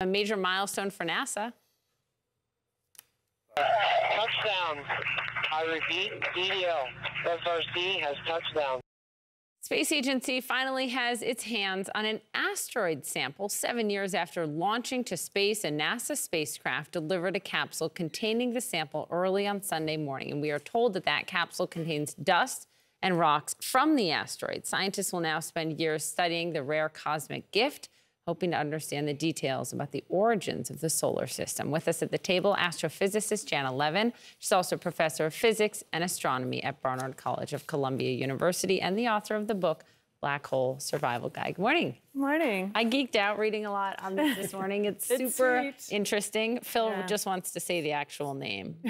A major milestone for NASA. Touchdown. I repeat. SRC has touchdown. Space Agency finally has its hands on an asteroid sample seven years after launching to space. A NASA spacecraft delivered a capsule containing the sample early on Sunday morning. And we are told that that capsule contains dust and rocks from the asteroid. Scientists will now spend years studying the rare cosmic gift hoping to understand the details about the origins of the solar system. With us at the table, astrophysicist Janna Levin. She's also professor of physics and astronomy at Barnard College of Columbia University and the author of the book Black Hole Survival Guide. Good morning. Morning. I geeked out reading a lot on this this morning. It's, It's super sweet. interesting. Phil Yeah. just wants to say the actual name.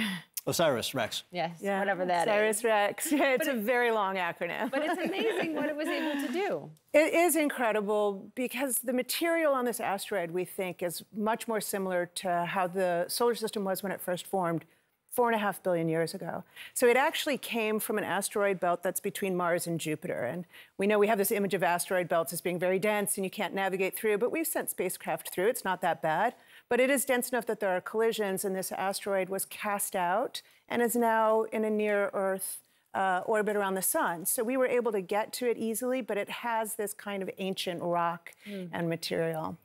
OSIRIS-REx. Yes, whatever that is. OSIRIS-REx. Yeah, it's a very long acronym. But it's amazing what it was able to do. It is incredible because the material on this asteroid, we think, is much more similar to how the solar system was when it first formed four and a half billion years ago. So it actually came from an asteroid belt that's between Mars and Jupiter. And we know we have this image of asteroid belts as being very dense and you can't navigate through, but we've sent spacecraft through. It's not that bad. But it is dense enough that there are collisions, and this asteroid was cast out and is now in a near Earth uh, orbit around the sun. So we were able to get to it easily, but it has this kind of ancient rock and material.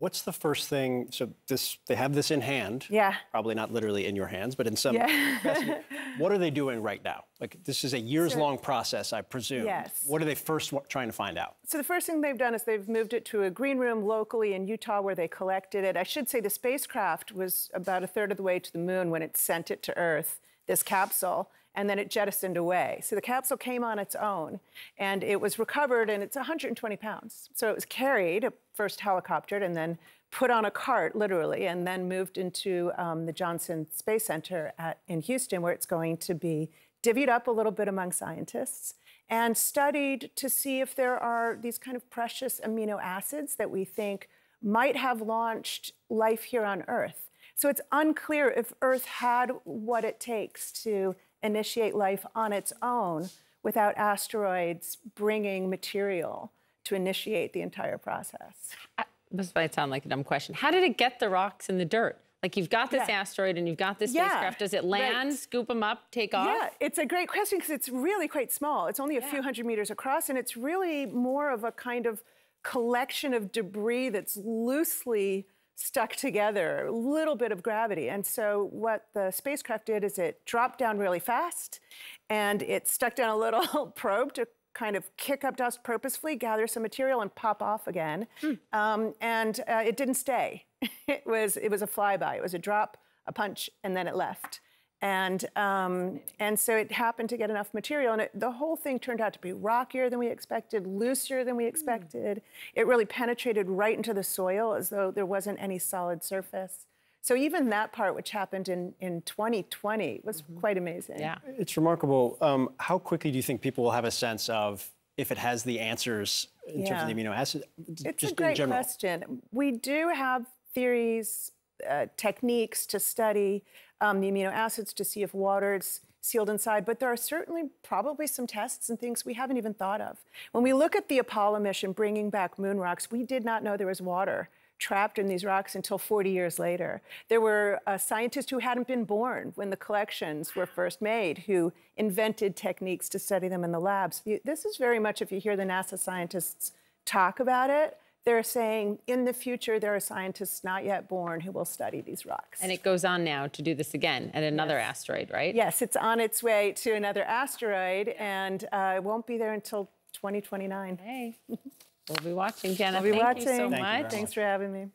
What's the first thing? So this, they have this in hand. Yeah. Probably not literally in your hands, but in some. Yeah. what are they doing right now? Like this is a years-long process, I presume. Yes. What are they first trying to find out? So the first thing they've done is they've moved it to a green room locally in Utah where they collected it. I should say the spacecraft was about a third of the way to the moon when it sent it to Earth, this capsule, and then it jettisoned away. So the capsule came on its own and it was recovered and it's 120 pounds. So it was carried, first helicoptered and then put on a cart, literally, and then moved into um, the Johnson Space Center at, in Houston where it's going to be divvied up a little bit among scientists and studied to see if there are these kind of precious amino acids that we think might have launched life here on Earth. So it's unclear if Earth had what it takes to initiate life on its own without asteroids bringing material to initiate the entire process. This might sound like a dumb question. How did it get the rocks in the dirt? Like you've got this Yeah. asteroid and you've got this Yeah, spacecraft. Does it land, right. scoop them up, take off? Yeah, it's a great question because it's really quite small. It's only a few hundred meters across, and it's really more of a kind of collection of debris that's loosely stuck together, a little bit of gravity. And so, what the spacecraft did is it dropped down really fast and it stuck down a little probe to kind of kick up dust purposefully, gather some material, and pop off again. Um, and uh, it didn't stay. it was it was a flyby. It was a drop, a punch, and then it left. And um, and so it happened to get enough material, and it, the whole thing turned out to be rockier than we expected, looser than we expected. It really penetrated right into the soil as though there wasn't any solid surface. So even that part, which happened in in 2020, was quite amazing. Yeah. It's remarkable. Um, how quickly do you think people will have a sense of if it has the answers in terms of the amino acids? It's just a great in general. question. We do have theories, uh, techniques to study um, the amino acids to see if water's sealed inside, but there are certainly probably some tests and things we haven't even thought of. When we look at the Apollo mission bringing back moon rocks, we did not know there was water trapped in these rocks until 40 years later. There were uh, scientists who hadn't been born when the collections were first made who invented techniques to study them in the labs. This is very much, if you hear the NASA scientists talk about it, they're saying in the future there are scientists not yet born who will study these rocks. And it goes on now to do this again at another asteroid, right? yes, it's on its way to another asteroid and uh, it won't be there until 2029. Hey, we'll be watching, Jenna. We'll be Thank watching. you so Thank much. very Thanks for having me.